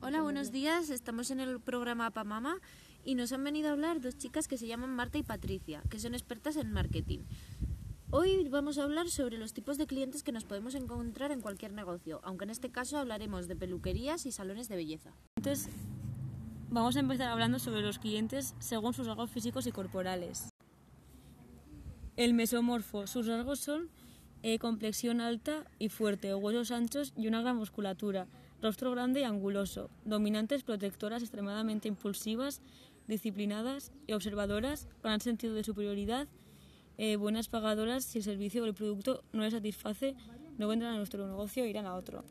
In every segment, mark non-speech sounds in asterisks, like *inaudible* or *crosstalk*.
Hola, buenos días. Estamos en el programa Mama y nos han venido a hablar dos chicas que se llaman Marta y Patricia, que son expertas en marketing. Hoy vamos a hablar sobre los tipos de clientes que nos podemos encontrar en cualquier negocio, aunque en este caso hablaremos de peluquerías y salones de belleza. Entonces, vamos a empezar hablando sobre los clientes según sus rasgos físicos y corporales. El mesomorfo, sus rasgos son eh, complexión alta y fuerte, huesos anchos y una gran musculatura, rostro grande y anguloso, dominantes protectoras extremadamente impulsivas, disciplinadas y observadoras, gran sentido de superioridad eh, buenas pagadoras si el servicio o el producto no les satisface, no vendrán a nuestro negocio e irán a otro.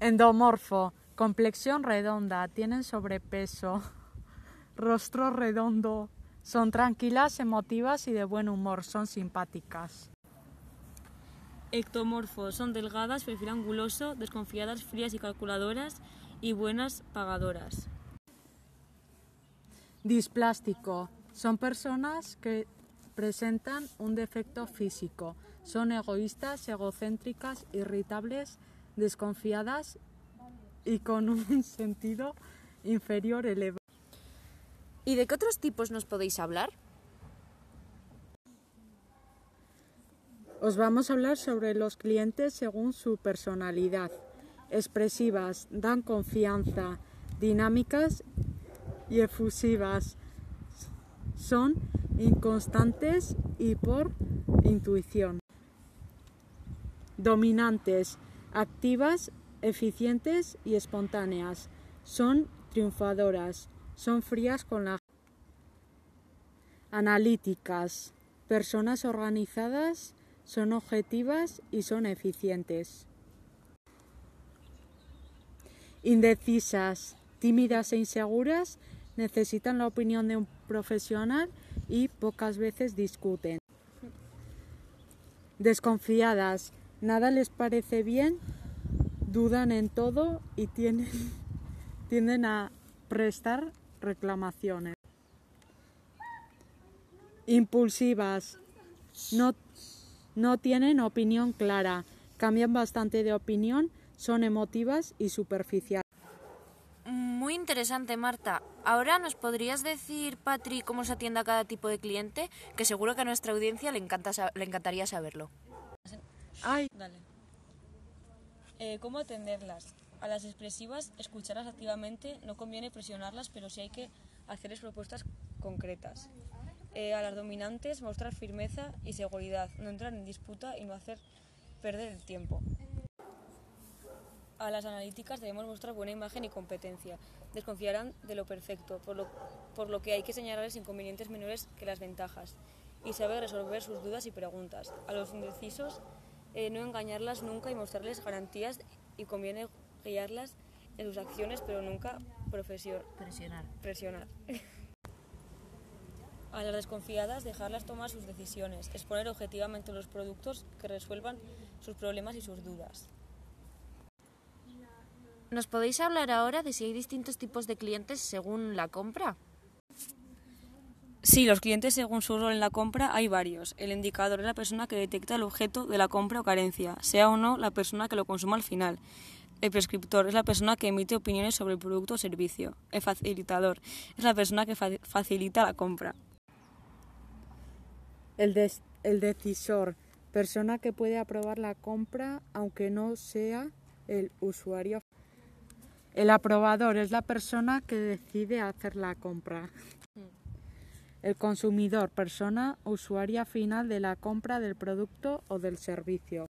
Endomorfo, complexión redonda, tienen sobrepeso, *laughs* rostro redondo, son tranquilas, emotivas y de buen humor, son simpáticas. Ectomorfo, son delgadas, perfil anguloso, desconfiadas, frías y calculadoras y buenas pagadoras. Displástico, son personas que presentan un defecto físico. Son egoístas, egocéntricas, irritables, desconfiadas y con un *laughs* sentido inferior elevado. ¿Y de qué otros tipos nos podéis hablar? Os vamos a hablar sobre los clientes según su personalidad. Expresivas, dan confianza, dinámicas y efusivas. Son inconstantes y por intuición. Dominantes, activas, eficientes y espontáneas. Son triunfadoras, son frías con la analíticas, personas organizadas, son objetivas y son eficientes. Indecisas, tímidas e inseguras, necesitan la opinión de un profesional y pocas veces discuten. Desconfiadas, nada les parece bien, dudan en todo y *laughs* tienden a prestar reclamaciones. Impulsivas, no, no tienen opinión clara, cambian bastante de opinión, son emotivas y superficiales. Muy interesante, Marta. Ahora nos podrías decir, Patri, cómo se atiende a cada tipo de cliente, que seguro que a nuestra audiencia le, encanta, le encantaría saberlo. Ay. Dale. Eh, ¿Cómo atenderlas? A las expresivas, escucharlas activamente, no conviene presionarlas, pero sí hay que hacerles propuestas concretas. Eh, a las dominantes, mostrar firmeza y seguridad, no entrar en disputa y no hacer perder el tiempo. A las analíticas debemos mostrar buena imagen y competencia. Desconfiarán de lo perfecto, por lo, por lo que hay que señalarles inconvenientes menores que las ventajas y saber resolver sus dudas y preguntas. A los indecisos, eh, no engañarlas nunca y mostrarles garantías y conviene guiarlas en sus acciones, pero nunca presionar. presionar. *laughs* A las desconfiadas, dejarlas tomar sus decisiones, exponer objetivamente los productos que resuelvan sus problemas y sus dudas. ¿Nos podéis hablar ahora de si hay distintos tipos de clientes según la compra? Sí, los clientes según su rol en la compra hay varios. El indicador es la persona que detecta el objeto de la compra o carencia, sea o no la persona que lo consuma al final. El prescriptor es la persona que emite opiniones sobre el producto o servicio. El facilitador es la persona que facilita la compra. El, el decisor, persona que puede aprobar la compra aunque no sea el usuario. El aprobador es la persona que decide hacer la compra. El consumidor, persona usuaria final de la compra del producto o del servicio.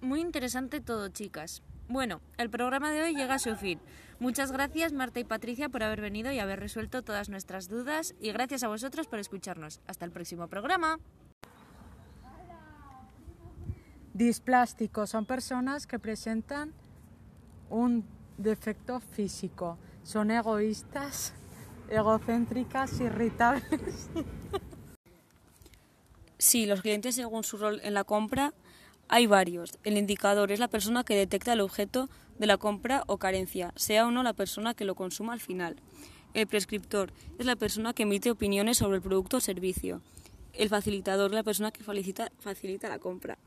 Muy interesante todo, chicas. Bueno, el programa de hoy llega a su fin. Muchas gracias Marta y Patricia por haber venido y haber resuelto todas nuestras dudas y gracias a vosotros por escucharnos. Hasta el próximo programa. Displásticos son personas que presentan un defecto físico. Son egoístas, egocéntricas, irritables. Sí, los clientes según su rol en la compra hay varios. El indicador es la persona que detecta el objeto de la compra o carencia, sea o no la persona que lo consuma al final. El prescriptor es la persona que emite opiniones sobre el producto o servicio. El facilitador es la persona que facilita, facilita la compra.